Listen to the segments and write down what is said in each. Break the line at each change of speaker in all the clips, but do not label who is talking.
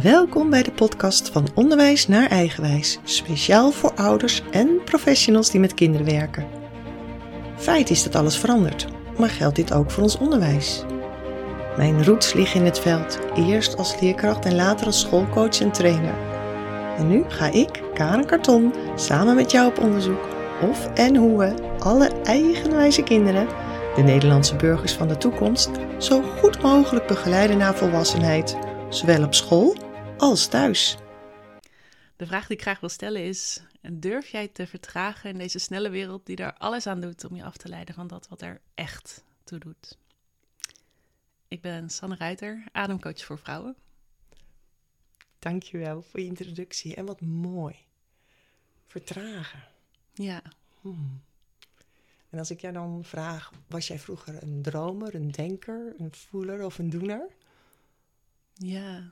Welkom bij de podcast van Onderwijs naar Eigenwijs, speciaal voor ouders en professionals die met kinderen werken. Feit is dat alles verandert, maar geldt dit ook voor ons onderwijs? Mijn roots liggen in het veld, eerst als leerkracht en later als schoolcoach en trainer. En nu ga ik, Karen Karton, samen met jou op onderzoek of en hoe we alle eigenwijze kinderen, de Nederlandse burgers van de toekomst, zo goed mogelijk begeleiden naar volwassenheid, zowel op school als thuis.
De vraag die ik graag wil stellen is: durf jij te vertragen in deze snelle wereld die er alles aan doet om je af te leiden van dat wat er echt toe doet? Ik ben Sanne Ruiter, ademcoach voor vrouwen.
Dankjewel voor je introductie en wat mooi. Vertragen.
Ja.
Hmm. En als ik jou dan vraag, was jij vroeger een dromer, een denker, een voeler of een doener?
Ja.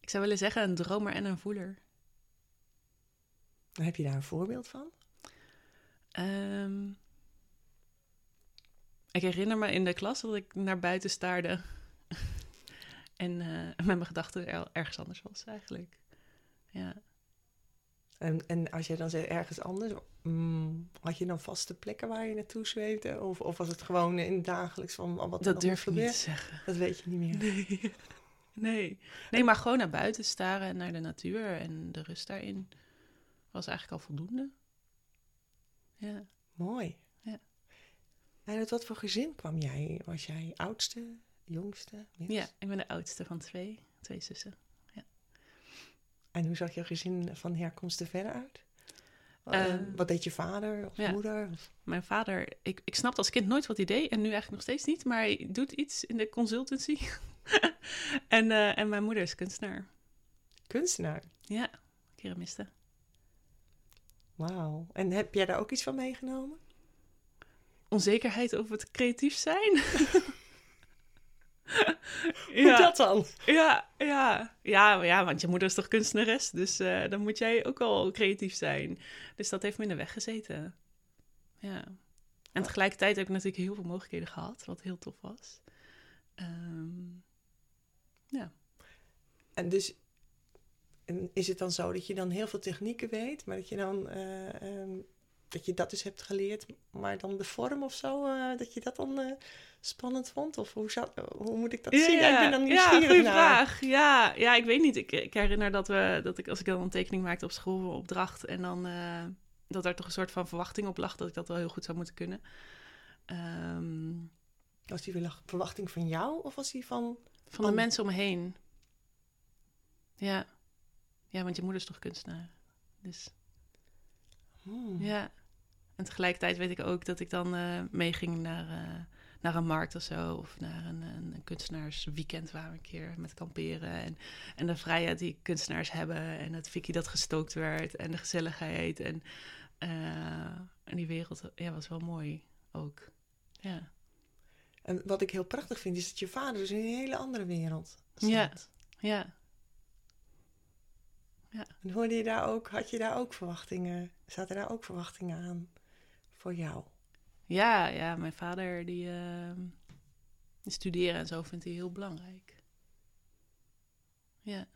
Ik zou willen zeggen een dromer en een voeler.
Heb je daar een voorbeeld van?
Um, ik herinner me in de klas dat ik naar buiten staarde. en uh, met mijn gedachten ergens anders was eigenlijk. Ja.
En, en als je dan zegt ergens anders, mm, had je dan vaste plekken waar je naartoe zweefde? Of, of was het gewoon in het dagelijks van oh, wat
Dat durf ik niet te zeggen.
Dat weet je niet meer.
Nee. nee. Nee, maar gewoon naar buiten staren en naar de natuur en de rust daarin was eigenlijk al voldoende. Ja.
Mooi.
Ja.
En uit wat voor gezin kwam jij? Was jij oudste, jongste?
Ja, ik ben de oudste van twee, twee zussen.
En hoe zag jouw gezin van herkomst er verder uit? Uh, wat deed je vader of moeder?
Mijn vader, ik, ik snapte als kind nooit wat hij deed en nu eigenlijk nog steeds niet, maar hij doet iets in de consultancy. en, uh, en mijn moeder is kunstenaar.
Kunstenaar?
Ja, keramiste.
Wauw. En heb jij daar ook iets van meegenomen?
Onzekerheid over het creatief zijn.
Hoe dat dan?
Ja, ja. Ja, ja, want je moeder is toch kunstenares, dus uh, dan moet jij ook wel creatief zijn. Dus dat heeft me in de weg gezeten. Ja. En tegelijkertijd heb ik natuurlijk heel veel mogelijkheden gehad, wat heel tof was. Um, ja.
En dus en is het dan zo dat je dan heel veel technieken weet, maar dat je dan uh, um, dat je dat dus hebt geleerd, maar dan de vorm of zo, uh, dat je dat dan uh, spannend vond? Of hoe, zou, hoe moet ik dat zien? Ja, ik ben dan nieuwsgierig
Ja, goede vraag. Ja, ja, ik weet niet. Ik, ik herinner dat, we, dat ik, als ik dan een tekening maakte op school, een opdracht, en dan uh, dat er toch een soort van verwachting op lag dat ik dat wel heel goed zou moeten kunnen. Um,
was die verwachting van jou of was die van...
Van de mensen om me heen. Ja. Ja, want je moeder is toch kunstenaar. Dus...
Hmm.
Ja. En tegelijkertijd weet ik ook dat ik dan uh, meeging naar, uh, naar een markt of zo. Of naar een, een, kunstenaarsweekend waar we een keer met kamperen. En, en de vrijheid die kunstenaars hebben. En het fikkie dat gestookt werd. En de gezelligheid. En, uh, en die wereld ja, was wel mooi ook. Ja.
En wat ik heel prachtig vind, is dat je vader dus in een hele andere wereld staat.
Ja, ja.
Ja. En hoorde je daar ook, had je daar ook verwachtingen, zaten daar ook verwachtingen aan voor jou?
Ja, ja mijn vader die, uh, studeren en zo vindt hij heel belangrijk. Ja.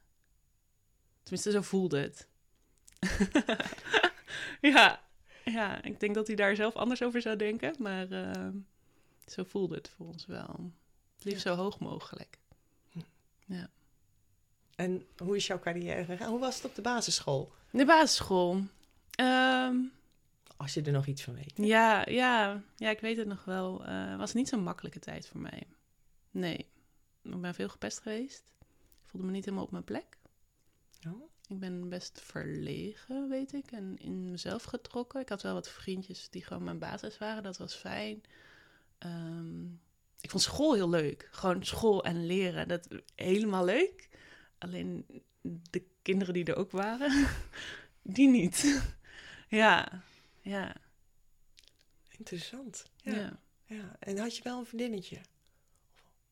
Tenminste, zo voelde het. ja, ja, ik denk dat hij daar zelf anders over zou denken, maar uh, zo voelde het voor ons wel. Het liefst zo hoog mogelijk.
Hm.
Ja.
En hoe is jouw carrière gegaan? Hoe was het op de basisschool?
De basisschool. Um,
Als je er nog iets van weet.
Ja, ja, ja, ik weet het nog wel. Het uh, was niet zo'n makkelijke tijd voor mij. Nee. Ik ben veel gepest geweest. Ik voelde me niet helemaal op mijn plek.
Oh.
Ik ben best verlegen, weet ik. En in mezelf getrokken. Ik had wel wat vriendjes die gewoon mijn basis waren. Dat was fijn. Um, ik vond school heel leuk. Gewoon school en leren. Dat helemaal leuk. Alleen de kinderen die er ook waren, die niet. ja, ja.
Interessant. Ja. ja. En had je wel een vriendinnetje?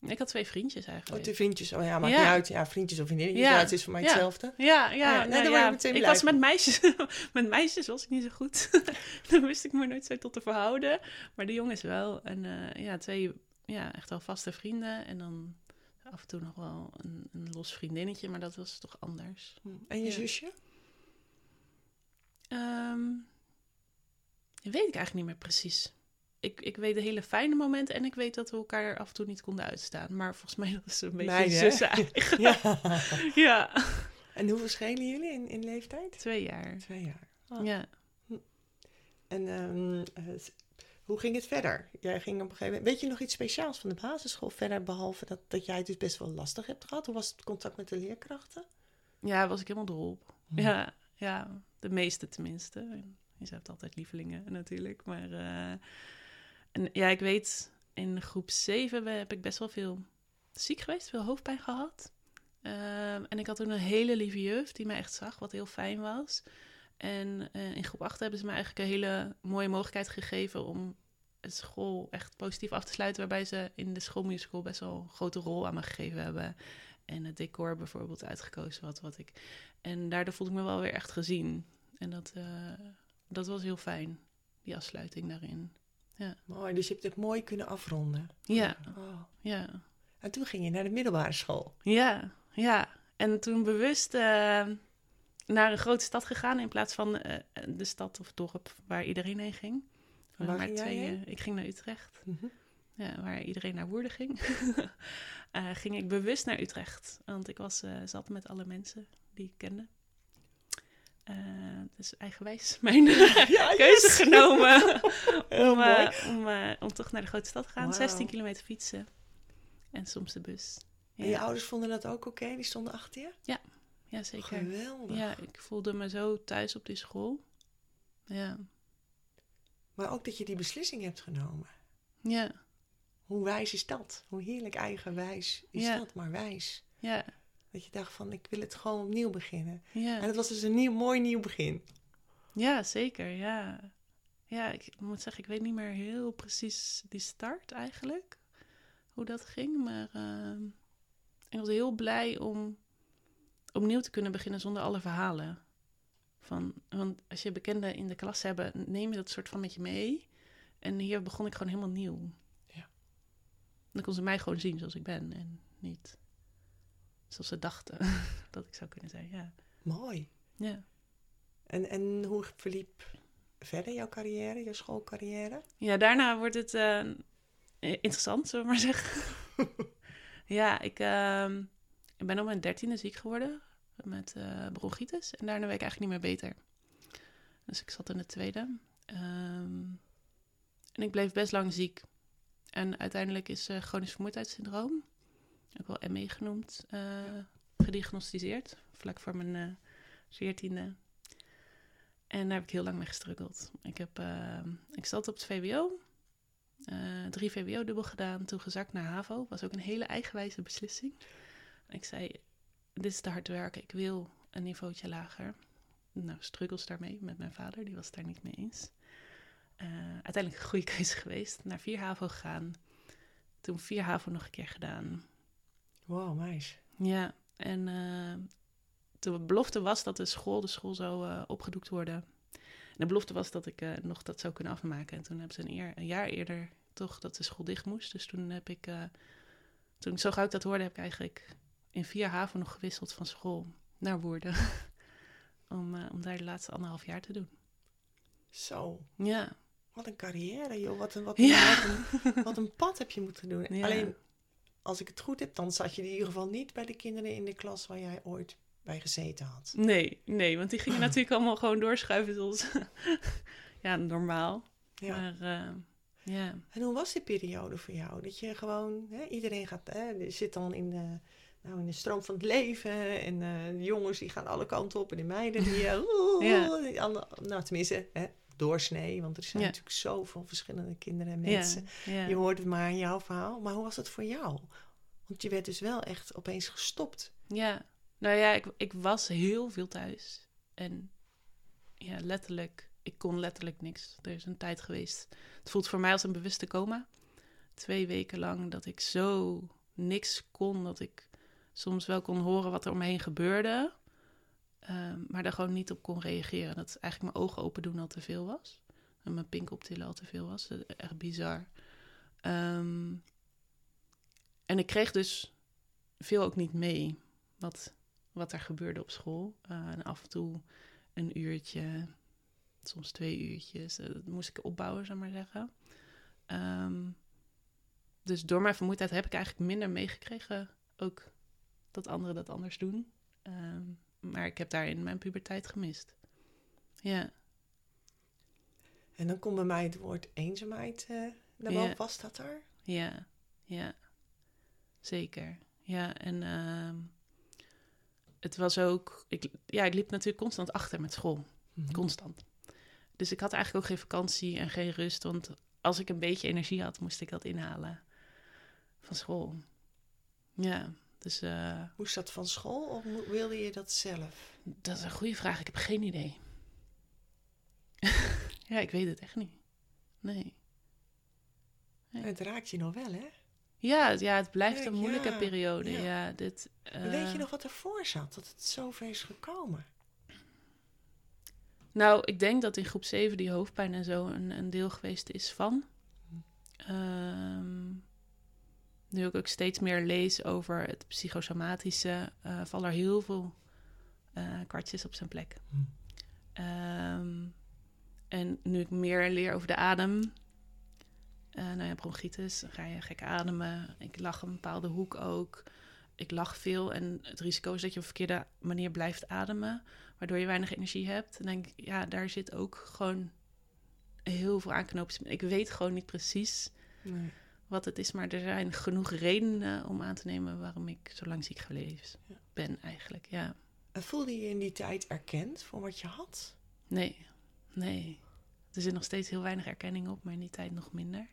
Ik had twee vriendjes eigenlijk.
Oh, twee vriendjes. Oh ja, maakt ja. niet uit. Ja, vriendjes of vriendinnetjes. Ja. het is voor mij hetzelfde.
Ja, ja. ja. Nou, ja. ik was met meisjes. met meisjes was ik niet zo goed. Dan wist ik me nooit zo tot te verhouden. Maar de jongens wel. En uh, ja, twee ja, echt wel vaste vrienden. En dan af en toe nog wel een, een los vriendinnetje, maar dat was toch anders.
Hm. En je zusje?
Ehm, dat weet ik eigenlijk niet meer precies. Ik, ik weet de hele fijne momenten en ik weet dat we elkaar af en toe niet konden uitstaan. Maar volgens mij dat is een beetje
hè?
zussen eigen.
Ja.
ja,
En hoe verschillen jullie in, in leeftijd?
twee jaar.
Twee jaar. Oh.
Ja.
En ehm, eh, hoe ging het verder? Jij ging op een gegeven moment... Weet je nog iets speciaals van de basisschool verder, behalve dat, dat jij het dus best wel lastig hebt gehad? Hoe was het contact met de leerkrachten?
ja, was ik helemaal dol op.
Hm.
Ja, ja, de meeste tenminste. Je hebt altijd lievelingen natuurlijk. Maar eh, en, ja, ik weet, in groep 7 heb ik best wel veel ziek geweest, veel hoofdpijn gehad. Ehm, en ik had toen een hele lieve juf die mij echt zag, wat heel fijn was. En eh, in groep 8 hebben ze me eigenlijk een hele mooie mogelijkheid gegeven om het school echt positief af te sluiten. Waarbij ze in de schoolmusical best wel een grote rol aan me gegeven hebben. En het decor bijvoorbeeld uitgekozen wat, wat ik. En daardoor voelde ik me wel weer echt gezien. En dat, eh, dat was heel fijn, die afsluiting daarin.
Mooi, dus je hebt het mooi kunnen afronden.
Ja,
Oh.
ja,
En toen ging je naar de middelbare school.
ja, ja. En toen bewust eh, naar een grote stad gegaan in plaats van eh, de stad of dorp waar iedereen heen ging.
Waar
Maar
ging
twee, eh, ik ging naar Utrecht,
Mhm.
ja, waar iedereen naar Woerden ging. Ging ik bewust naar Utrecht, want ik was, zat met alle mensen die ik kende. Dus eigenwijs mijn
Ja,
keuze
yes!
genomen
Heel
om,
mooi.
eh, om, eh, om toch naar de grote stad te gaan.
Wauw.
16 kilometer fietsen en soms de bus. Ja,
En je ouders vonden dat ook oké? Die stonden achter je?
ja zeker.
Geweldig.
Ja, ik voelde me zo thuis op die school. Ja,
Maar ook dat je die beslissing hebt genomen.
ja,
Hoe wijs is dat? Hoe heerlijk eigenwijs is
Ja.
dat, maar wijs.
ja,
Dat je dacht van, ik wil het gewoon opnieuw beginnen. En
ja.
het was dus een nieuw, mooi nieuw begin.
Ja, zeker, ja. Ja, ik moet zeggen, ik weet niet meer heel precies die start eigenlijk. Hoe dat ging, maar ehm, ik was heel blij om opnieuw te kunnen beginnen zonder alle verhalen. Van, want als je bekenden in de klas hebben, neem je dat soort van met je mee. En hier begon ik gewoon helemaal nieuw.
Ja.
Dan kon ze mij gewoon zien zoals ik ben en niet zoals ze dachten dat ik zou kunnen zijn. Ja,
Mooi.
ja.
En, en hoe verliep verder jouw carrière, jouw schoolcarrière?
Ja, daarna wordt het eh, interessant, zullen we maar zeggen. ja, ik, ehm, ik ben op mijn dertiende ziek geworden met eh bronchitis. En daarna werd ik eigenlijk niet meer beter. Dus ik zat in de tweede. Ehm, en ik bleef best lang ziek. En uiteindelijk is eh chronisch vermoeidheidssyndroom, ook wel ME genoemd, eh, gediagnosticeerd. Vlak voor mijn eh, veertiende. En daar heb ik heel lang mee gestruggeld. Ik, heb, eh, ik zat op het VWO. drie VWO dubbel gedaan. Toen gezakt naar HAVO. Was ook een hele eigenwijze beslissing. Ik zei, dit is te hard werken. Ik wil een niveautje lager. Nou, struggles daarmee met mijn vader. Die was het daar niet mee eens. Uiteindelijk een goede keuze geweest. Naar vier HAVO gegaan. Toen vier HAVO nog een keer gedaan.
Wow, meis.
Ja, en eh, de belofte was dat de school, de school zou eh, opgedoekt worden. En de belofte was dat ik eh, nog dat zou kunnen afmaken. En toen hebben ze een, eer, een jaar eerder toch dat de school dicht moest. Dus toen heb ik, toen zo gauw ik dat hoorde, heb ik eigenlijk in vier haven nog gewisseld van school naar Woerden. om, om daar de laatste anderhalf jaar te doen.
Zo,
Ja,
wat een carrière, joh. Wat een, wat een,
Ja.
wat een, wat een pad heb je moeten doen.
Ja.
Alleen, als ik het goed heb, dan zat je in ieder geval niet bij de kinderen in de klas waar jij ooit bij gezeten had.
nee, nee, want die gingen natuurlijk allemaal gewoon doorschuiven zoals, ja, normaal.
Ja.
Maar eh, ja,
En hoe was die periode voor jou? Dat je gewoon, hè, iedereen gaat, hè, zit dan in de, nou, in de stroom van het leven. En eh, de jongens die gaan alle kanten op. En de meiden die, oeh,
Ja.
nou tenminste, hè, doorsnee. Want er zijn
Ja.
natuurlijk zoveel verschillende kinderen en mensen.
ja.
Je hoort het maar in jouw verhaal. Maar hoe was het voor jou? Want je werd dus wel echt opeens gestopt.
Ja, nou ja, ik, ik was heel veel thuis. En ja, letterlijk, ik kon letterlijk niks. Er is een tijd geweest. Het voelt voor mij als een bewuste coma. Twee weken lang dat ik zo niks kon. Dat ik soms wel kon horen wat er om me heen gebeurde. Ehm, maar daar gewoon niet op kon reageren. Dat eigenlijk mijn ogen open doen al te veel was. En mijn pink optillen al te veel was. Echt bizar. Ehm, en ik kreeg dus viel ook niet mee wat, wat er gebeurde op school. Eh, en af en toe een uurtje, soms twee uurtjes. eh, dat moest ik opbouwen, zou maar zeggen. Ehm, dus door mijn vermoeidheid heb ik eigenlijk minder meegekregen. Ook dat anderen dat anders doen. Maar ik heb daarin mijn puberteit gemist. Ja,
En dan komt bij mij het woord eenzaamheid eh naar boven.
Ja.
Was dat er?
ja, ja. Zeker. Ja, en ehm, het was ook... Ik, ja, ik liep natuurlijk constant achter met school.
Mhm.
Constant. Dus ik had eigenlijk ook geen vakantie en geen rust. Want als ik een beetje energie had, moest ik dat inhalen van school. Ja, dus eh,
Moest dat van school of wilde je dat zelf?
dat is een goede vraag. Ik heb geen idee. ja, ik weet het echt niet. Nee. Nee.
Het raakt je nog wel, hè?
Ja, het- ja het blijft een moeilijke
ja,
periode.
ja.
Ja, dit,
Weet je
eh,
nog wat ervoor zat? Dat het zover is gekomen?
Nou, ik denk dat in groep 7 die hoofdpijn en zo een, een deel geweest is van. Ehm, nu ik ook steeds meer lees over het psychosomatische, eh vallen er heel veel eh, kwartjes op zijn plek.
Hm.
Ehm, en nu ik meer leer over de adem, eh nou ja, bronchitis, dan ga je gek ademen. Ik lach een bepaalde hoek ook. Ik lach veel en het risico is dat je op een verkeerde manier blijft ademen, waardoor je weinig energie hebt. Dan denk ik, ja, daar zit ook gewoon heel veel aanknopings. Ik weet gewoon niet precies
Nee.
Wat het is, maar er zijn genoeg redenen om aan te nemen waarom ik zo lang ziek geweest ben eigenlijk. Ja,
En voelde je je in die tijd erkend voor wat je had?
nee, nee. Er zit nog steeds heel weinig erkenning op, maar in die tijd nog minder.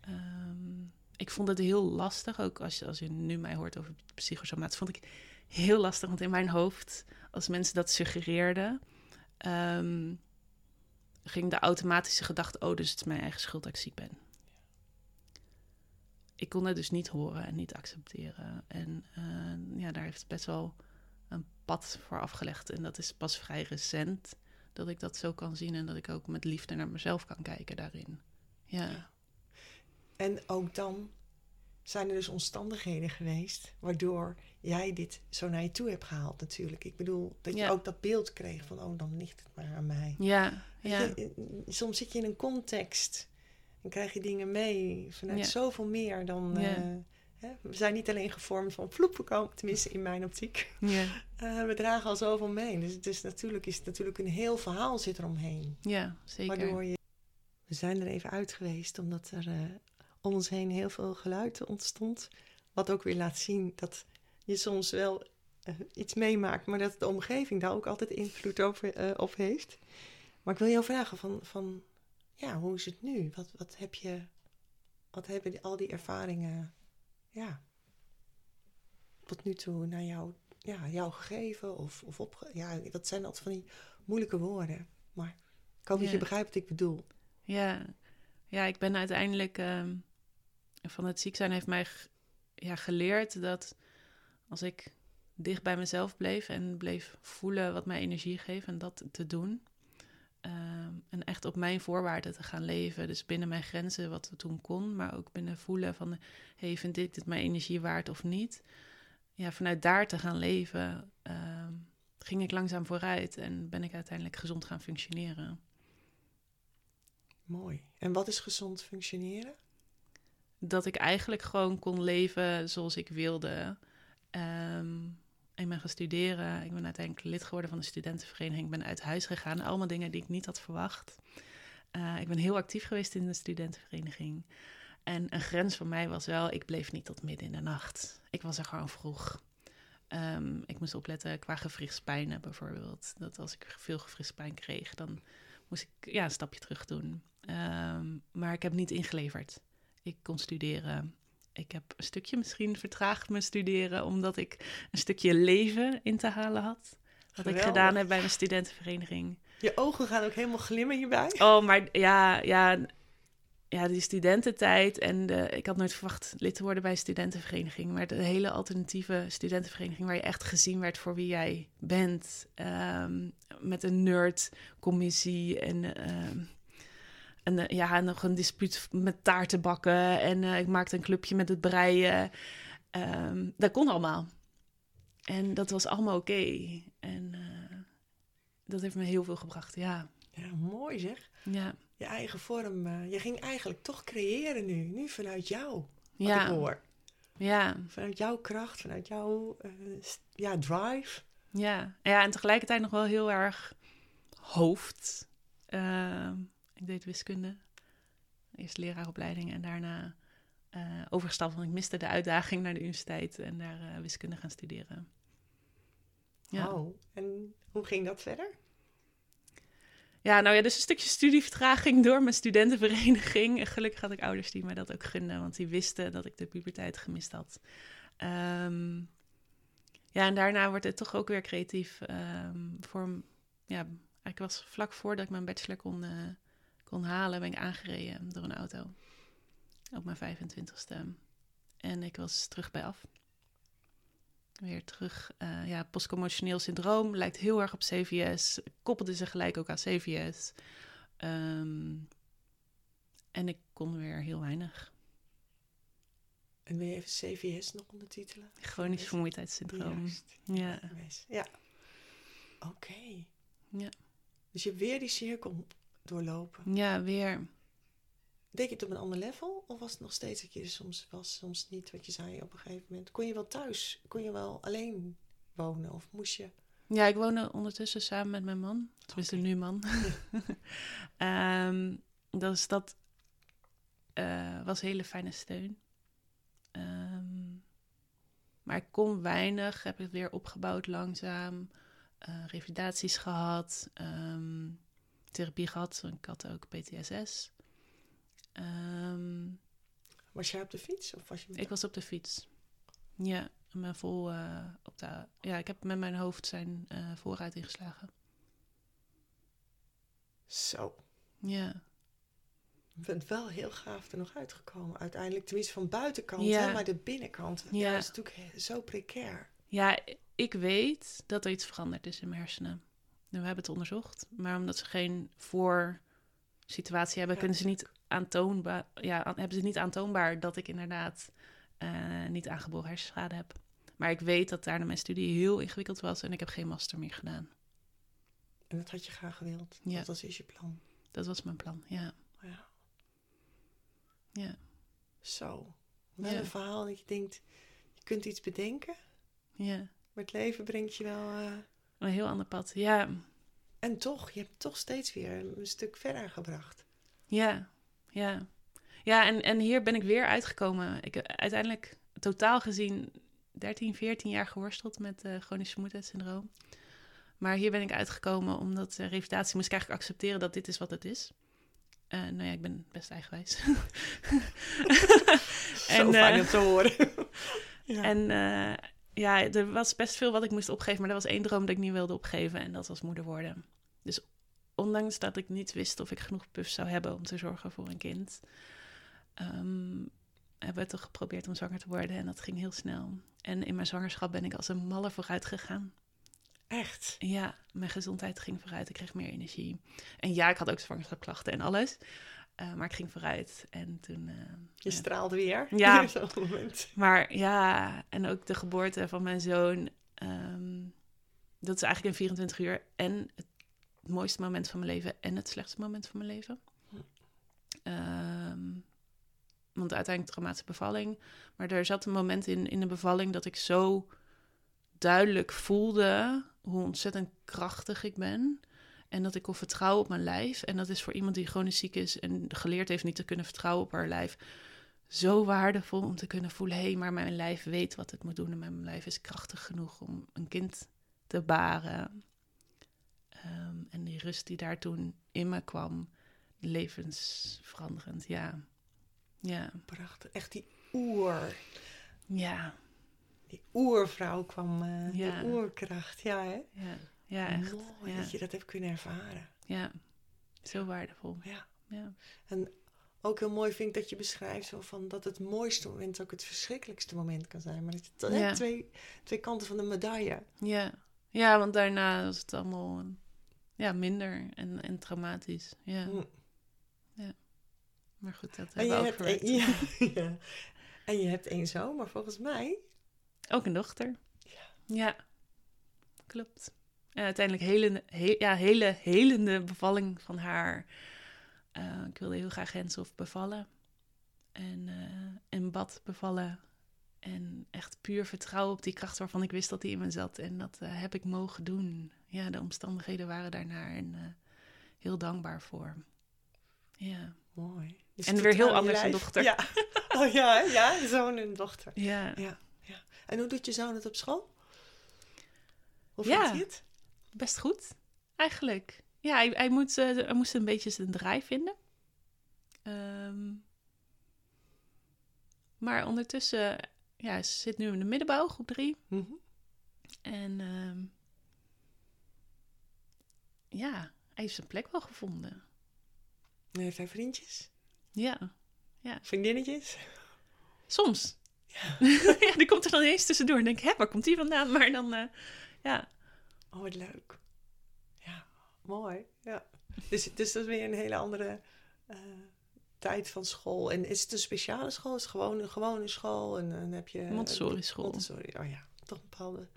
Ehm, ik vond het heel lastig, ook als je, als je nu mij hoort over psychosomatisch, vond ik heel lastig, want in mijn hoofd, als mensen dat suggereerden, ehm, ging de automatische gedachte, oh, dus het is mijn eigen schuld dat ik ziek ben. Ik kon het dus niet horen en niet accepteren. En eh, ja, daar heeft best wel een pad voor afgelegd. En dat is pas vrij recent dat ik dat zo kan zien en dat ik ook met liefde naar mezelf kan kijken daarin. Ja,
En ook dan zijn er dus omstandigheden geweest waardoor jij dit zo naar je toe hebt gehaald natuurlijk. Ik bedoel, dat je
Ja.
ook dat beeld kreeg van, oh, dan ligt het maar aan mij.
ja, ja,
je, soms zit je in een context en krijg je dingen mee vanuit
Ja.
zoveel meer dan...
Ja.
eh, hè? We zijn niet alleen gevormd van vloep, komen, tenminste in mijn optiek.
ja,
Eh, we dragen al zoveel mee. Dus, dus natuurlijk is het natuurlijk een heel verhaal zit eromheen.
ja, zeker.
Waardoor je... We zijn er even uit geweest omdat er eh, om ons heen heel veel geluid ontstond. Wat ook weer laat zien dat je soms wel iets meemaakt, maar dat de omgeving daar ook altijd invloed over, op heeft. Maar ik wil jou vragen van, van ja, hoe is het nu? Wat, wat heb je, wat hebben die- al die ervaringen, ja, tot nu toe naar jou, ja, jou gegeven? Of, of opge ja, dat zijn altijd van die moeilijke woorden. Maar ik hoop dat je begrijpt wat ik bedoel.
Ja, ja ik ben uiteindelijk ehm, van het ziek zijn heeft mij ja, geleerd dat als ik dicht bij mezelf bleef en bleef voelen wat mij energie geeft en dat te doen. Ehm, en echt op mijn voorwaarden te gaan leven. Dus binnen mijn grenzen, wat we toen kon, maar ook binnen voelen van: hey, vind ik dit mijn energie waard of niet? Ja, vanuit daar te gaan leven, ehm, ging ik langzaam vooruit en ben ik uiteindelijk gezond gaan functioneren.
Mooi. En wat is gezond functioneren?
dat ik eigenlijk gewoon kon leven zoals ik wilde. Ehm, ik ben gaan studeren. Ik ben uiteindelijk lid geworden van de studentenvereniging. Ik ben uit huis gegaan. Allemaal dingen die ik niet had verwacht. Eh, ik ben heel actief geweest in de studentenvereniging. En een grens voor mij was wel, ik bleef niet tot midden in de nacht. Ik was er gewoon vroeg. Ehm, ik moest opletten qua gewrichtspijnen bijvoorbeeld. Dat als ik veel gewrichtspijn kreeg, dan moest ik ja, een stapje terug doen. Ehm, maar ik heb niet ingeleverd. Ik kon studeren. Ik heb een stukje misschien vertraagd mijn studeren, omdat ik een stukje leven in te halen had. Wat ik gedaan heb bij mijn studentenvereniging.
Je ogen gaan ook helemaal glimmen hierbij.
Oh, maar ja, ja, ja die studententijd. En de, ik had nooit verwacht lid te worden bij een studentenvereniging. Maar de hele alternatieve studentenvereniging... waar je echt gezien werd voor wie jij bent. Ehm, met een nerdcommissie en... ehm, en eh, ja, nog een dispuut met taarten bakken. En eh, ik maakte een clubje met het breien. Ehm, dat kon allemaal. En dat was allemaal oké. En eh, dat heeft me heel veel gebracht, ja.
Ja, mooi zeg.
Ja,
Je eigen vorm. je ging eigenlijk toch creëren nu. Nu vanuit jou, wat ik
ja,
hoor.
ja,
Vanuit jouw kracht, vanuit jouw ja, drive.
ja. Ja, en tegelijkertijd nog wel heel erg hoofd. Ik deed wiskunde. Eerst leraaropleiding en daarna eh overgestapt. Want ik miste de uitdaging naar de universiteit en daar eh, wiskunde gaan studeren. Ja.
Oh, en hoe ging dat verder?
Ja, nou ja, dus een stukje studievertraging door mijn studentenvereniging. Gelukkig had ik ouders die mij dat ook gunden, want die wisten dat ik de puberteit gemist had. Ehm, ja, en daarna wordt het toch ook weer creatief. ehm, voor, ja, ik was vlak voordat ik mijn bachelor kon, eh, kon halen, ben ik aangereden door een auto. Op mijn 25ste. En ik was terug bij af. Weer terug. eh, ja, postcommotioneel syndroom lijkt heel erg op CVS. Koppelde ze gelijk ook aan CVS. Ehm, en ik kon weer heel weinig.
En wil je even CVS nog ondertitelen?
Chronisch vermoeidheidssyndroom.
Juist.
Ja.
Ja. Oké.
Ja.
Dus je hebt weer die cirkel doorlopen.
ja, weer.
Deed je het op een ander level? Of was het nog steeds dat je soms was, soms niet? Wat je zei op een gegeven moment. Kon je wel thuis? Kon je wel alleen wonen? Of moest je...
Ja, ik woonde ondertussen samen met mijn man. Tenminste, nu man. Ehm, dus dat eh, was hele fijne steun. Ehm, maar ik kon weinig. Heb het weer opgebouwd langzaam. eh, revalidaties gehad. ehm, therapie gehad. Ik had ook PTSS. Ehm,
Was jij op de fiets? Of was je met
ik was op de fiets. Ja, me vol eh, op de. Ja, ik heb met mijn hoofd zijn eh, vooruit ingeslagen.
Zo.
Ja,
Je bent wel heel gaaf er nog uitgekomen. Uiteindelijk, tenminste van buitenkant.
Ja.
Hè? Maar de binnenkant, ja. Is natuurlijk zo precair.
ja, ik weet dat er iets veranderd is in mijn hersenen. We hebben het onderzocht, maar omdat ze geen voorsituatie hebben,
Ja,
kunnen ze niet aantoonbaar. Ja, hebben ze niet aantoonbaar dat ik inderdaad eh, niet aangeboren hersenschade heb. Maar ik weet dat daarna mijn studie heel ingewikkeld was en ik heb geen master meer gedaan.
En dat had je graag gewild.
Ja.
Dat was dus je plan.
Dat was mijn plan, ja.
Ja.
Ja,
Zo.
Ja.
een verhaal dat je denkt, je kunt iets bedenken.
ja.
Maar het leven brengt je wel... eh,
Een heel ander pad. Ja,
En toch, je hebt toch steeds weer een stuk verder gebracht.
ja, ja. Ja, en, en hier ben ik weer uitgekomen. Ik heb uiteindelijk totaal gezien 13, 14 jaar geworsteld met eh chronisch vermoeidheidssyndroom. Maar hier ben ik uitgekomen omdat uh, revalidatie moest ik eigenlijk accepteren dat dit is wat het is. Eh, nou ja, ik ben best eigenwijs.
Zo
En,
fijn
eh,
om te horen. ja.
En ja, er was best veel wat ik moest opgeven, maar er was één droom dat ik niet wilde opgeven en dat was moeder worden. Dus ondanks dat ik niet wist of ik genoeg puff zou hebben om te zorgen voor een kind, ehm, hebben we toch geprobeerd om zwanger te worden en dat ging heel snel. En in mijn zwangerschap ben ik als een malle vooruit gegaan.
Echt.
Ja, mijn gezondheid ging vooruit. Ik kreeg meer energie. En ja, ik had ook zwangerschapsklachten en alles. Eh, maar ik ging vooruit. En toen. eh,
Je straalde weer.
Ja. Maar ja, en ook de geboorte van mijn zoon. ehm, dat is eigenlijk in 24 uur. En het mooiste moment van mijn leven. En het slechtste moment van mijn leven. Ehm, want uiteindelijk traumatische bevalling. Maar er zat een moment in, in de bevalling dat ik zo duidelijk voelde hoe ontzettend krachtig ik ben. En dat ik kon vertrouwen op mijn lijf. En dat is voor iemand die chronisch ziek is en geleerd heeft niet te kunnen vertrouwen op haar lijf. Zo waardevol om te kunnen voelen: hé, hey, maar mijn lijf weet wat het moet doen. En mijn lijf is krachtig genoeg om een kind te baren. Ehm, en die rust die daar toen in me kwam, levensveranderend. Ja, ja,
Prachtig. Echt die oer.
ja,
Die oervrouw kwam. eh
Ja.
Die oerkracht. Ja, hè?
ja, ja, echt.
Mooi
Ja,
dat je dat hebt kunnen ervaren.
ja. Zo waardevol.
Ja.
Ja,
En ook heel mooi vind ik dat je beschrijft zo van dat het mooiste moment ook het verschrikkelijkste moment kan zijn. Maar dat het
Ja.
twee, twee kanten van de medaille.
ja. ja want daarna was het allemaal ja, minder en, en traumatisch. Ja,
Mm.
maar goed, dat
En,
hebben
je
we ook
hebt, en, ja, ja. En je hebt één zoon, maar volgens mij...
Ook een dochter.
Ja.
Ja, klopt. En uiteindelijk hele, he- ja, hele helende bevalling van haar. Eh, ik wilde heel graag Henself bevallen. En eh, in bad bevallen. En echt puur vertrouwen op die kracht waarvan ik wist dat die in me zat. En dat eh, heb ik mogen doen. Ja, de omstandigheden waren daarnaar. En eh, heel dankbaar voor. Ja.
Mooi. Dus
En weer heel
je
anders een dochter.
Ja. Oh ja, ja, zoon en dochter.
Ja.
Ja, ja. En hoe doet je zoon het op school? Hoe
Ja.
vindt hij het?
Best goed, eigenlijk. Ja, hij, hij, moet, hij moest een beetje zijn draai vinden. Ehm, maar ondertussen, ja, hij zit nu in de middenbouw, groep drie.
Mhm.
En ehm, ja, hij heeft zijn plek wel gevonden.
En Heeft hij vriendjes?
Ja,
Vriendinnetjes?
soms.
Ja.
ja, die komt er dan eens tussendoor en denk ik, hè, waar komt die vandaan? Maar dan, eh, ja,
Oh, wat leuk. Ja, mooi. Ja. Dus, dus dat is weer een hele andere eh, tijd van school. En is het een speciale school? Is het gewoon een gewone school? En dan heb je...
Montessori school.
Montessori, oh ja. Toch een bepaalde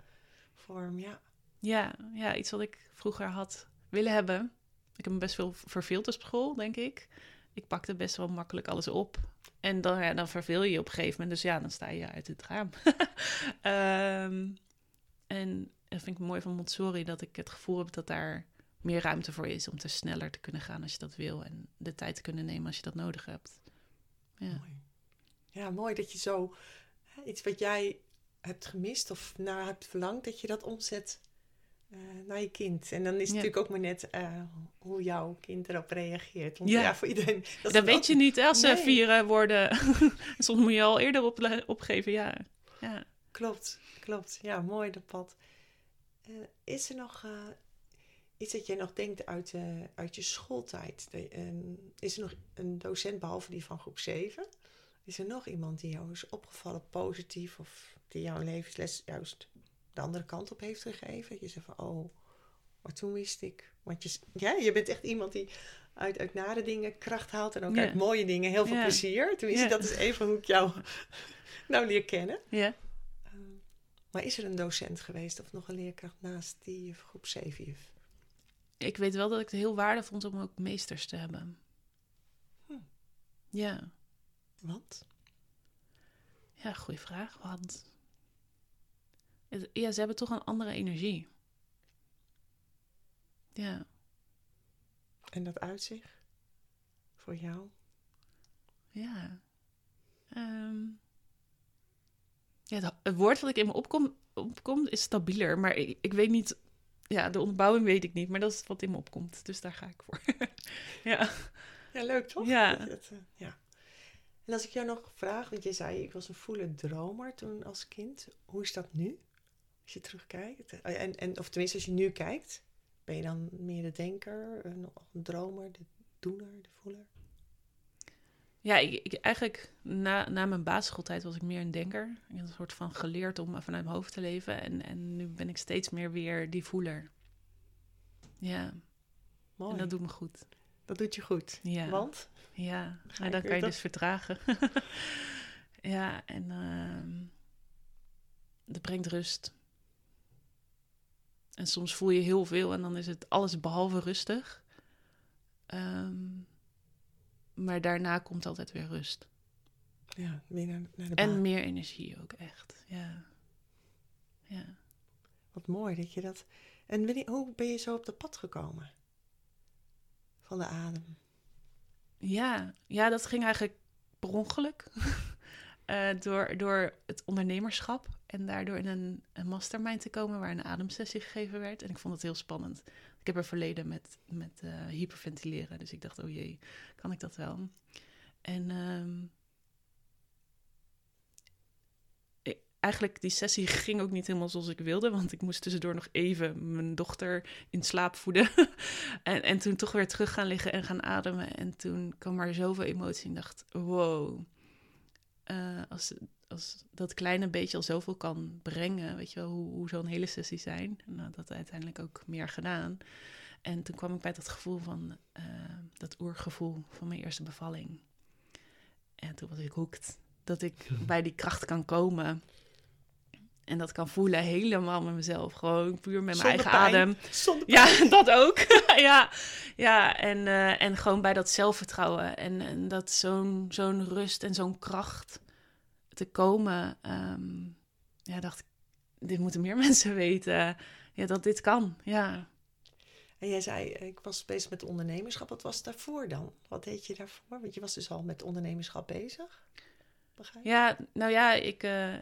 vorm, ja.
Ja, ja, iets wat ik vroeger had willen hebben. Ik heb me best veel verveeld op school, denk ik. Ik pakte best wel makkelijk alles op. En dan, ja, dan verveel je je op een gegeven moment. Dus ja, dan sta je uit het raam. Ehm, en dat vind ik mooi van Montessori, dat ik het gevoel heb dat daar meer ruimte voor is om te sneller te kunnen gaan als je dat wil. En de tijd te kunnen nemen als je dat nodig hebt. Ja,
Mooi. Ja, mooi dat je zo iets wat jij hebt gemist of naar hebt verlangd, dat je dat omzet eh, naar je kind. En dan is het
Ja.
natuurlijk ook maar net eh, hoe jouw kind erop reageert. Want
Ja.
ja, voor iedereen. Dat,
dat weet je niet als ze
Nee.
vier eh, worden. Soms moet je al eerder op, opgeven, ja. ja.
Klopt, klopt. Ja, mooi dat pad. Eh, is er nog eh, iets dat jij nog denkt uit, eh, uit je schooltijd? De- en is er nog een docent, behalve die van groep 7? Is er nog iemand die jou is opgevallen positief of die jouw levensles juist de andere kant op heeft gegeven? Je zegt van, oh, maar toen wist ik. Want je, ja, je bent echt iemand die uit, uit nare dingen kracht haalt en ook uit mooie dingen heel veel plezier. Tenminste,
Ja.
dat is even hoe ik jou nou leer kennen.
ja.
Maar is er een docent geweest of nog een leerkracht naast die juf, groep 7 juf?
Ik weet wel dat ik het heel waardevol vond om ook meesters te hebben.
Hm.
Ja,
Want?
ja, goede vraag. Want ja, ze hebben toch een andere energie. Ja,
En dat uitzicht voor jou?
ja. Ehm, ja, het, woord wat ik in me opkom, opkomt is stabieler, maar ik, ik weet niet. Ja, de onderbouwing weet ik niet, maar dat is wat in me opkomt. Dus daar ga ik voor. ja.
Ja, leuk toch?
Ja.
Dat eh, ja. En als ik jou nog vraag, want je zei ik was een voele dromer toen als kind. Hoe is dat nu? Als je terugkijkt. Eh, En, en, of tenminste, als je nu kijkt, ben je dan meer de denker, een, een dromer, de doener, de voeler?
Ja, ik, ik- eigenlijk na, na mijn basisschooltijd was ik meer een denker. Ik heb een soort van geleerd om vanuit mijn hoofd te leven. En, en nu ben ik steeds meer weer die voeler. Ja,
Mooi.
en dat
dat,
doet me goed.
doet je goed.
Ja,
Want?
ja.
Ga
en dan kan je dus vertragen. ja, en ehm dat brengt rust. En soms voel je heel veel en dan is het alles behalve rustig. Ehm, maar daarna komt altijd weer rust.
Ja, weer naar, naar de
En meer energie ook echt. Ja. Ja.
Wat mooi dat je dat. En wanneer- hoe ben je zo op dat pad gekomen? Van de adem.
Ja, ja dat ging eigenlijk per ongeluk. Eh, door, door het ondernemerschap. En daardoor in een, een mastermind te komen waar een ademsessie gegeven werd. En ik vond het heel spannend. Ik heb een verleden met, met eh, hyperventileren. Dus ik dacht, oh jee, kan ik dat wel? En ehm, ik- eigenlijk die sessie ging ook niet helemaal zoals ik wilde. Want ik moest tussendoor nog even mijn dochter in slaap voeden. en, en toen toch weer terug gaan liggen en gaan ademen. En toen kwam er zoveel emotie. En dacht, wow. eh, als, als dat kleine beetje al zoveel kan brengen, weet je wel, hoe, hoe zo'n hele sessie zijn. En nou, dat uiteindelijk ook meer gedaan. En toen kwam ik bij dat gevoel van, eh, dat oergevoel van mijn eerste bevalling. En toen was ik hooked. dat ik bij die kracht kan komen. En dat kan voelen helemaal met mezelf. Gewoon puur met mijn
Zonder
eigen
pijn,
adem.
Zonder
Ja, dat ook. ja, ja en, eh, en gewoon bij dat zelfvertrouwen. En, en dat zo'n zo'n rust en zo'n kracht te komen. ehm, ja, dacht ik, dit moeten meer mensen weten. Ja, dat dit kan. Ja.
En jij zei, ik was bezig met ondernemerschap. Wat was daarvoor dan? Wat deed je daarvoor? Want je was dus al met ondernemerschap bezig. Begrijp je?
Ja, nou ja, ik, eh,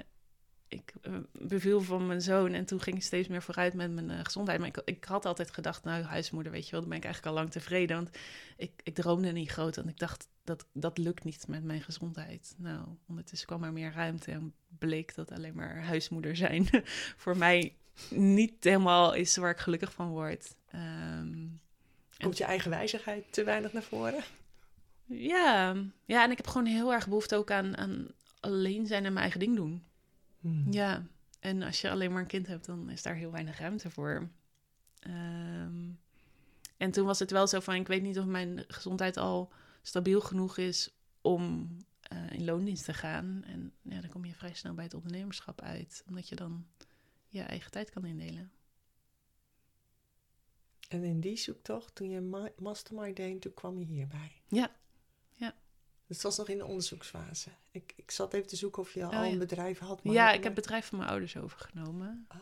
ik eh, beviel van mijn zoon en toen ging ik steeds meer vooruit met mijn eh, gezondheid. Maar ik, ik had altijd gedacht, nou, huismoeder, weet je wel, dan ben ik eigenlijk al lang tevreden. Want ik, ik droomde niet groot, want ik dacht, dat, dat lukt niet met mijn gezondheid. Nou, ondertussen kwam er meer ruimte en bleek dat alleen maar huismoeder zijn voor mij niet helemaal is waar ik gelukkig van word. Ehm,
Komt je eigen wijzigheid te weinig naar voren?
ja, ja, en ik heb gewoon heel erg behoefte ook aan, aan alleen zijn en mijn eigen ding doen.
Hmm.
Ja, en als je alleen maar een kind hebt, dan is daar heel weinig ruimte voor. Ehm, en toen was het wel zo van, ik weet niet of mijn gezondheid al stabiel genoeg is om eh, in loondienst te gaan. En ja, dan kom je vrij snel bij het ondernemerschap uit, omdat je dan je eigen tijd kan indelen.
En in die zoektocht, toen je ma- mastermind deed, toen kwam je hierbij.
Ja.
Het was nog in de onderzoeksfase. Ik, ik zat even te zoeken of je al
Oh, ja.
een bedrijf had. maar-
ja, ik heb het bedrijf van mijn ouders overgenomen,
Ah,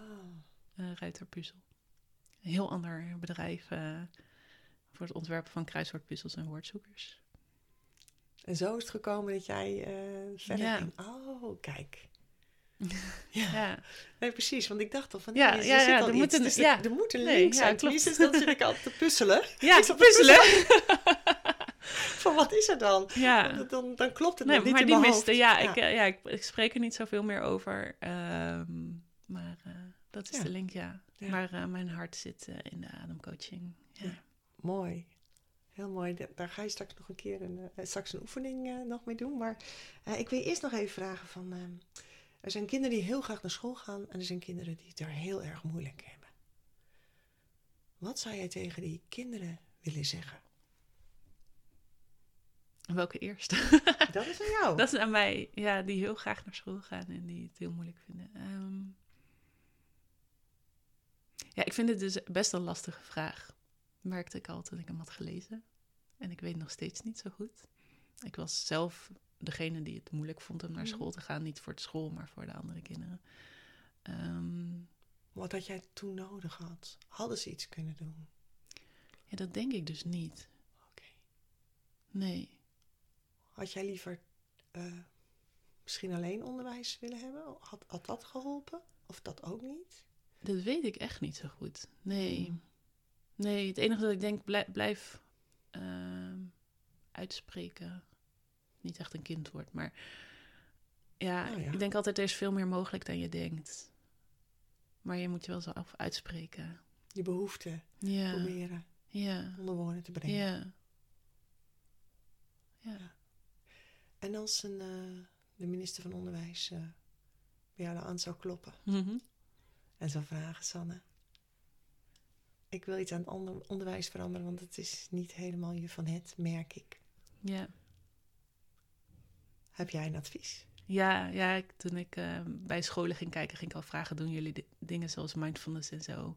uh, Ruiterpuzzel. Een heel ander bedrijf eh, voor het ontwerpen van kruiswoordpuzzels en woordzoekers.
en zo is het gekomen dat jij eh, verder
Ja.
ging. Oh, kijk. Ja.
Ja,
Nee, precies. Want ik dacht al van,
Ja,
er,
ja, ja,
al
er moet een-
dus er-
ja.
er moet een
Nee,
link
ja,
zijn.
klopt.
Tenminste, dan zit ik altijd te puzzelen.
ja
te
puzzelen.
Van, wat is er dan?
Ja.
Dan, dan, dan klopt het
Nee,
niet
maar
in
die
mijn
miste. Ja, Ik, eh, ja ik, ik spreek er niet zoveel meer over. ehm, maar eh, dat is de link, ja. Maar eh, mijn hart zit in de ademcoaching.
Mooi. Heel mooi. Da- Daar ga je straks nog een keer een, straks een oefening nog mee doen. Maar ik wil je eerst nog even vragen van... ehm, er zijn kinderen die heel graag naar school gaan... en er zijn kinderen die het er heel erg moeilijk hebben. Wat zou jij tegen die kinderen willen zeggen?
Welke eerst?
Dat is aan jou.
dat is aan mij. Ja, die heel graag naar school gaan en die het heel moeilijk vinden. Ehm, ja, ik vind het dus best een lastige vraag. Merkte ik al toen ik hem had gelezen. En ik weet nog steeds niet zo goed. Ik was zelf degene die het moeilijk vond om naar
Mhm.
school te gaan. Niet voor de school, maar voor de andere kinderen. Ehm,
Wat had jij toen nodig had? Hadden ze iets kunnen doen?
ja, dat denk ik dus niet.
Oké.
Nee.
Had jij liever eh, misschien alleen onderwijs willen hebben? Had, had dat geholpen? Of dat ook niet?
Dat weet ik echt niet zo goed. Nee.
Hmm.
Nee, het enige dat ik denk, blijf, blijf ehm, uitspreken. Niet echt een kind wordt, maar ja,
Oh ja.
ik denk altijd, er is veel meer mogelijk dan je denkt. Maar je moet je wel zelf uitspreken.
Je behoefte
Ja,
proberen
ja,
onder woorden te brengen.
ja. Ja,
En als een, eh, de minister van Onderwijs eh, bij jou aan zou kloppen
Mhm.
en zou vragen, Sanne, ik wil iets aan het onder- onderwijs veranderen, want het is niet helemaal je van het, merk ik.
ja.
Heb jij een advies?
Ja, ja ik, toen ik eh, bij scholen ging kijken, ging ik al vragen: doen jullie di- dingen zoals mindfulness en zo?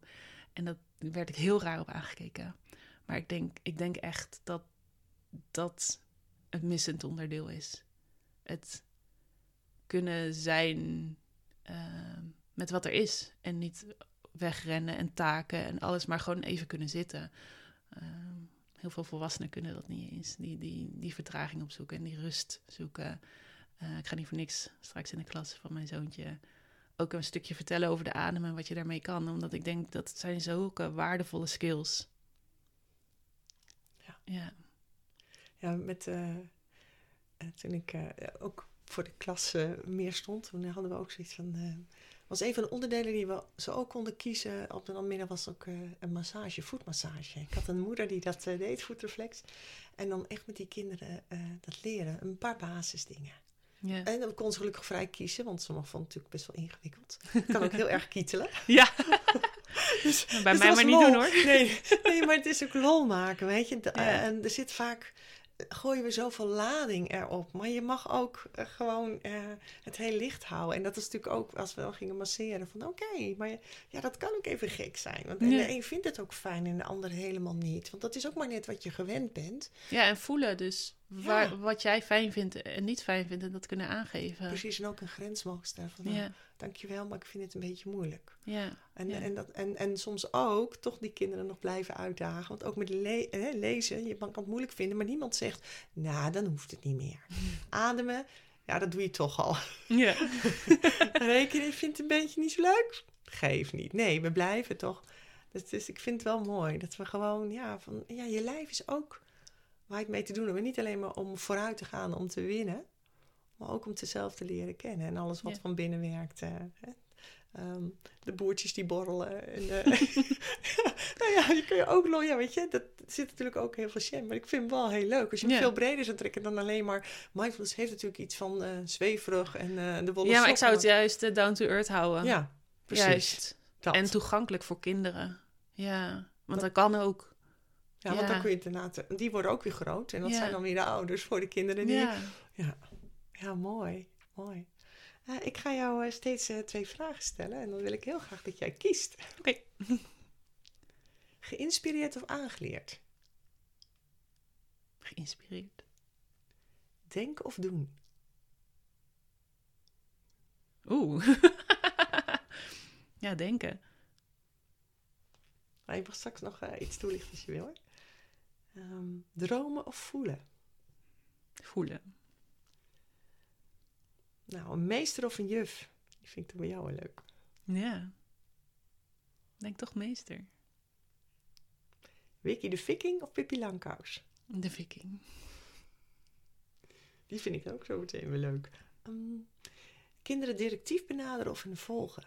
En dat daar werd ik heel raar op aangekeken. Maar ik denk, ik denk echt dat dat het missend onderdeel is. Het kunnen zijn eh, met wat er is. En niet wegrennen en taken en alles, maar gewoon even kunnen zitten. Eh, heel veel volwassenen kunnen dat niet eens. Die, die, die vertraging opzoeken en die rust zoeken. Eh, ik ga niet voor niks straks in de klas van mijn zoontje ook een stukje vertellen over de adem en wat je daarmee kan. Omdat ik denk dat het zijn zulke waardevolle skills.
Ja.
Ja.
Ja, met, eh, eh, toen ik eh, ook voor de klas meer stond, toen hadden we ook zoiets van... was een van de onderdelen die we zo ook konden kiezen op de namiddag was ook een massage, voetmassage. Ik had een moeder die dat deed, voetreflex. En dan echt met die kinderen dat leren, een paar basisdingen.
Ja.
En dan kon ze gelukkig vrij kiezen, want sommigen vonden het natuurlijk best wel ingewikkeld. Ik kan ook heel erg kietelen.
ja.
Dus,
Bij
dus
mij maar niet doen hoor.
Nee, nee, maar het is ook lol maken, weet je.
Ja.
En er zit vaak gooien we zoveel lading erop. Maar je mag ook eh, gewoon eh, het heel licht houden. En dat is natuurlijk ook als we dan gingen masseren. Van oké, maar ja, dat kan ook even gek zijn. Want
Ja.
de een vindt het ook fijn en de ander helemaal niet. Want dat is ook maar net wat je gewend bent.
Ja, en voelen dus waar,
Ja.
wat jij fijn vindt en niet fijn vindt en dat kunnen aangeven.
Precies, en ook een grens mogen stellen. Van, nou,
Ja,
dankjewel, maar ik vind het een beetje moeilijk.
ja,
En,
Ja.
en, dat, en, en soms ook toch die kinderen nog blijven uitdagen. Want ook met le- hè, lezen, je kan het moeilijk vinden, maar niemand zegt, nou, dan hoeft het niet meer. Ademen, ja, dat doe je toch al.
ja.
Rekenen vindt het een beetje niet zo leuk? Geef niet. Nee, we blijven toch. Dus, dus ik vind het wel mooi dat we gewoon, ja, van, ja, je lijf is ook waar het mee te doen. Niet alleen maar om vooruit te gaan, om te winnen, maar ook om het zelf te leren kennen. En alles wat
Ja.
van binnen werkt. eh. Ehm, de boertjes die borrelen. En, eh, nou ja, je kun je ook, lo- ja, weet je, dat zit natuurlijk ook heel veel shame. Maar ik vind het wel heel leuk. Als je hem
Ja.
veel breder zou trekken dan alleen maar... Mindfulness heeft natuurlijk iets van eh, zweverig en de wollen
ja, maar ik zou het juist down to earth houden.
Ja, precies.
Juist.
Dat.
En toegankelijk voor kinderen. Ja, want dat kan ook.
Ja, want dan kun je het. Die worden ook weer groot. En dat zijn dan weer de ouders voor de kinderen. Die, ja.
Ja.
ja, mooi. Mooi. Eh, ik ga jou eh, steeds eh, twee vragen stellen. En dan wil ik heel graag dat jij kiest.
Oké.
Geïnspireerd of aangeleerd?
Geïnspireerd.
Denken of doen?
Oeh. ja, denken.
Maar je mag straks nog iets toelichten als je wil. Hoor. Ehm, dromen of voelen?
Voelen.
Nou, een meester of een juf? Die vind ik toch bij jou wel leuk.
Ja. Denk toch meester.
Wiki de Viking of Pippi Langkous?
De viking.
Die vind ik ook zo meteen wel leuk. Ehm, kinderen directief benaderen of hun volgen?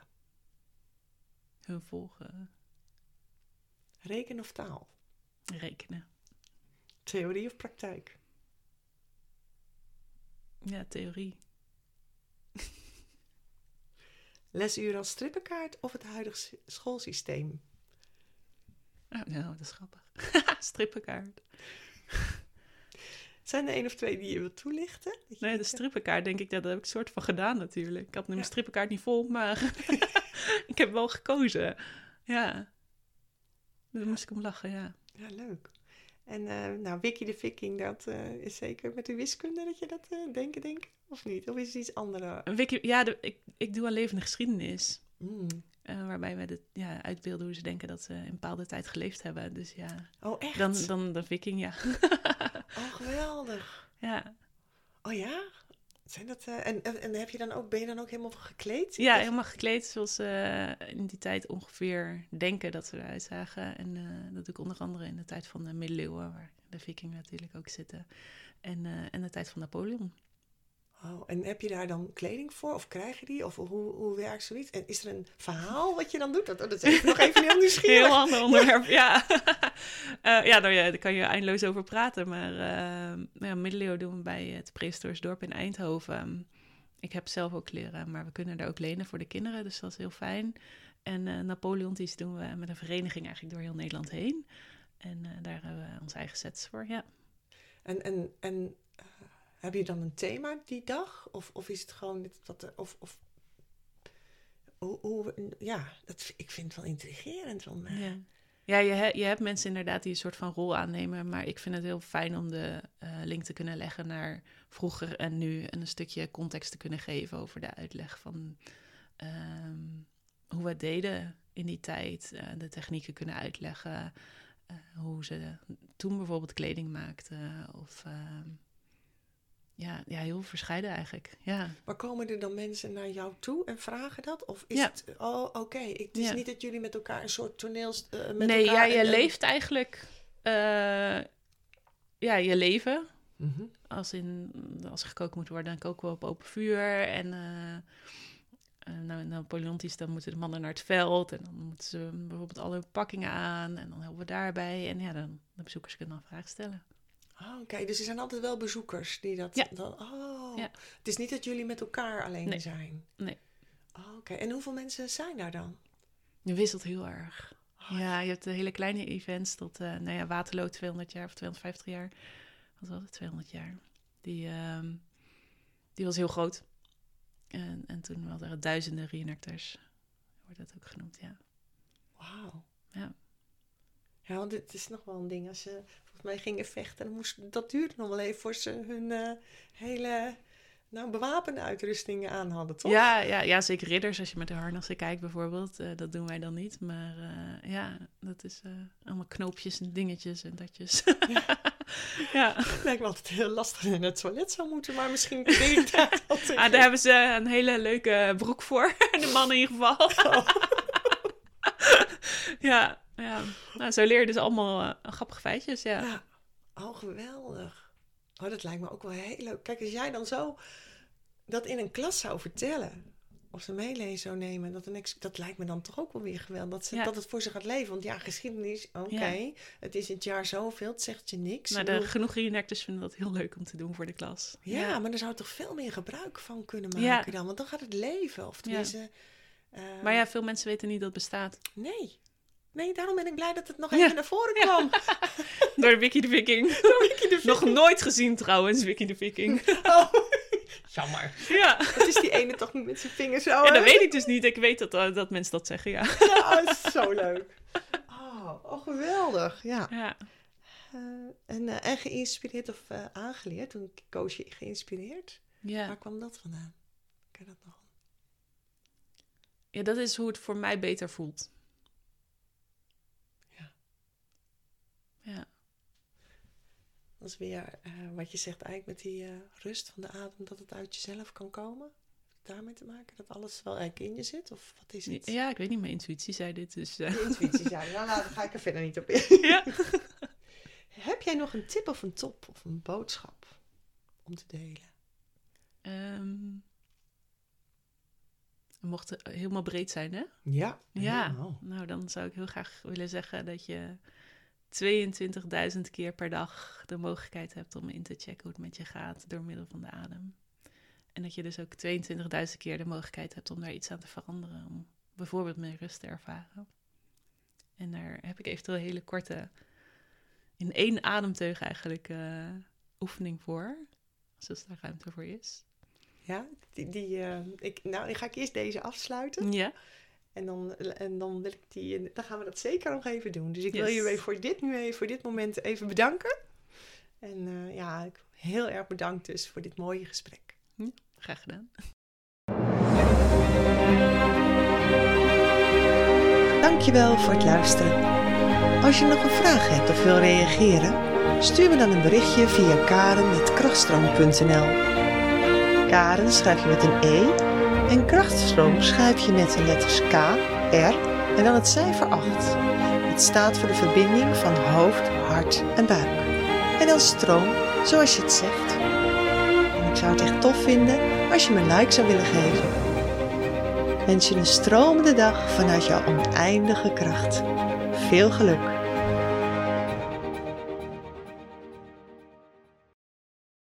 Hun volgen.
Reken of taal?
Rekenen.
Theorie of praktijk?
Ja, theorie.
Lesuren als strippenkaart of het huidige schoolsysteem?
Oh, nou, dat is grappig. strippenkaart.
Zijn er één of twee die je wilt toelichten?
Nee, de strippenkaart denk ik, dat heb ik soort van gedaan natuurlijk. Ik had mijn
Ja.
strippenkaart niet vol, maar ik heb wel gekozen. Ja. Daar moest ik om lachen, ja.
Ja, leuk. En eh, nou, Wiki de Viking, dat eh, is zeker met de wiskunde dat je dat eh, denken, denken? Of niet? Of is het iets anders?
Wiki, ja, de, ik, ik doe aan levende geschiedenis.
Mm.
waarbij we de, ja, uitbeelden hoe ze denken dat ze een bepaalde tijd geleefd hebben. Dus ja,
Oh, echt?
dan, dan de viking, ja.
Oh, geweldig.
ja.
Oh ja? Zijn dat, eh, en, en, heb je dan ook, ben je dan ook helemaal gekleed?
Ja,
Of-
helemaal gekleed zoals ze in die tijd ongeveer denken dat ze eruit zagen. En eh, dat doe ik onder andere in de tijd van de middeleeuwen, waar de vikingen natuurlijk ook zitten. En, eh, en de tijd van Napoleon.
Oh, en heb je daar dan kleding voor? Of krijg je die? Of hoe, hoe werkt zoiets? En is er een verhaal wat je dan doet? Dat, dat is nog even heel nieuwsgierig.
Heel ander onderwerp, ja. Eh, ja, nou ja, daar kan je eindeloos over praten. Maar nou ja, middeleeuwen doen we bij het prehistorisch dorp in Eindhoven. Ik heb zelf ook kleren, maar we kunnen daar ook lenen voor de kinderen. Dus dat is heel fijn. En eh Napoleonties doen we met een vereniging eigenlijk door heel Nederland heen. En daar hebben we onze eigen sets voor, ja.
En, en, en heb je dan een thema die dag? Of, of is het gewoon er- of, of hoe, ja, dat, ik vind het wel intrigerend. Want, eh,
Ja, ja je, je hebt mensen inderdaad die een soort van rol aannemen. Maar ik vind het heel fijn om de eh, link te kunnen leggen naar vroeger en nu. En een stukje context te kunnen geven over de uitleg van ehm, hoe we deden in die tijd. eh, de technieken kunnen uitleggen. hoe ze toen bijvoorbeeld kleding maakten. Of ehm, ja, ja, heel verscheiden eigenlijk. Ja.
Maar komen er dan mensen naar jou toe en vragen dat? Of is
Ja.
het, oh oké, het is
Ja.
niet dat jullie met elkaar een soort toneel eh, met
nee,
elkaar...
ja, je
en-
leeft eigenlijk eh, ja, je leven.
Mhm.
Als, in, als er gekookt moet worden, dan koken we op open vuur. En uh, nou, Napoleontisch, dan moeten de mannen naar het veld. En dan moeten ze bijvoorbeeld alle pakkingen aan. En dan helpen we daarbij. En ja, dan de bezoekers kunnen dan vragen stellen.
Oh, Oké, dus er zijn altijd wel bezoekers die dat...
Ja.
dat oh,
Ja.
het is niet dat jullie met elkaar alleen
Nee.
zijn?
Nee.
Oh, Oké, en hoeveel mensen zijn daar dan?
Je wisselt heel erg. Ja, je hebt de hele kleine events tot, eh nou ja, Waterloo 200 jaar of 250 jaar. wat was het, 200 jaar. Die, ehm, die was heel groot. En, en toen waren er duizenden reenactors, wordt dat ook genoemd, ja.
Wauw.
Ja.
Ja, want het is nog wel een ding. Als volgens mij gingen vechten, dan moest, dat duurde nog wel even voor ze hun eh, hele nou, bewapende uitrusting aan hadden, toch?
Ja, ja, ja, zeker ridders. Als je met de harnassen kijkt bijvoorbeeld. eh, dat doen wij dan niet. Maar eh, ja, dat is allemaal knoopjes en dingetjes en datjes. ja.
Lijkt me altijd heel lastig in het toilet zou moeten, maar misschien denk ik altijd.
Ah, daar hebben ze een hele leuke broek voor. De man in ieder geval. ja, ja. Nou, zo leer je dus allemaal eh, grappige feitjes, ja.
Ja. Oh, geweldig. Oh, dat lijkt me ook wel heel leuk. Kijk, als jij dan zo dat in een klas zou vertellen, of ze meelezen zou nemen, dat, een dat lijkt me dan toch ook wel weer geweldig. Dat, ze,
Ja.
dat het voor ze gaat leven. Want ja, geschiedenis, oké, het is het jaar zoveel, het zegt je niks.
Maar de,
bedoel,
genoeg reenactors vinden dat heel leuk om te doen voor de klas.
ja, maar daar zou toch veel meer gebruik van kunnen maken dan. Want dan gaat het leven. Of tenminste... eh,
Maar ja, veel mensen weten niet dat het bestaat.
Nee. Nee, daarom ben ik blij dat het nog
Ja.
even naar voren kwam.
Door Wiki de Viking. Nog nooit gezien trouwens, Wiki de Viking.
Oh, jammer.
ja.
Het is die ene toch niet met zijn vingers zo.
ja, dat weet ik dus niet. Ik weet dat, eh, dat mensen dat zeggen, ja.
Ja, dat is zo leuk. Oh, oh geweldig. Ja.
ja.
Eh, en, eh, en geïnspireerd of aangeleerd? Toen koos je geïnspireerd.
Ja.
Waar kwam dat vandaan? Kan dat nog?
ja, dat is hoe het voor mij beter voelt.
Ja.
Ja.
Dat is weer eh, wat je zegt eigenlijk met die eh, rust van de adem, dat het uit jezelf kan komen. Heeft het daarmee te maken dat alles wel eigenlijk in je zit? Of wat is het?
Ja, ik weet niet, mijn intuïtie zei dit, dus... eh,
intuïtie zei, nou, nou, daar ga ik er verder niet op in.
ja.
Heb jij nog een tip of een top of een boodschap om te delen?
Ehm, we mochten helemaal breed zijn, hè?
Ja.
Ja.
helemaal.
Nou, dan zou ik heel graag willen zeggen dat je 22.000 keer per dag de mogelijkheid hebt om in te checken hoe het met je gaat door middel van de adem. En dat je dus ook 22.000 keer de mogelijkheid hebt om daar iets aan te veranderen. Om bijvoorbeeld meer rust te ervaren. En daar heb ik eventueel een hele korte, in één ademteug eigenlijk, eh, oefening voor. Als daar ruimte voor is.
Ja, die, die, eh, ik, nou, dan ga ik eerst deze afsluiten.
Ja,
En dan, en dan wil ik die, dan gaan we dat zeker nog even doen. Dus ik wil je weer voor dit nu even, voor dit moment even bedanken. En eh, ja, ik heel erg bedankt dus voor dit mooie gesprek.
graag gedaan.
Dankjewel voor het luisteren. Als je nog een vraag hebt of wil reageren, stuur me dan een berichtje via karen.krachtstroom.nl Karen schrijf je met een E en krachtstroom schrijf je met de letters K, R en dan het cijfer 8. Het staat voor de verbinding van hoofd, hart en buik. En dan stroom, zoals je het zegt. En ik zou het echt tof vinden als je me een like zou willen geven. Wens je een stromende dag vanuit jouw oneindige kracht. Veel geluk!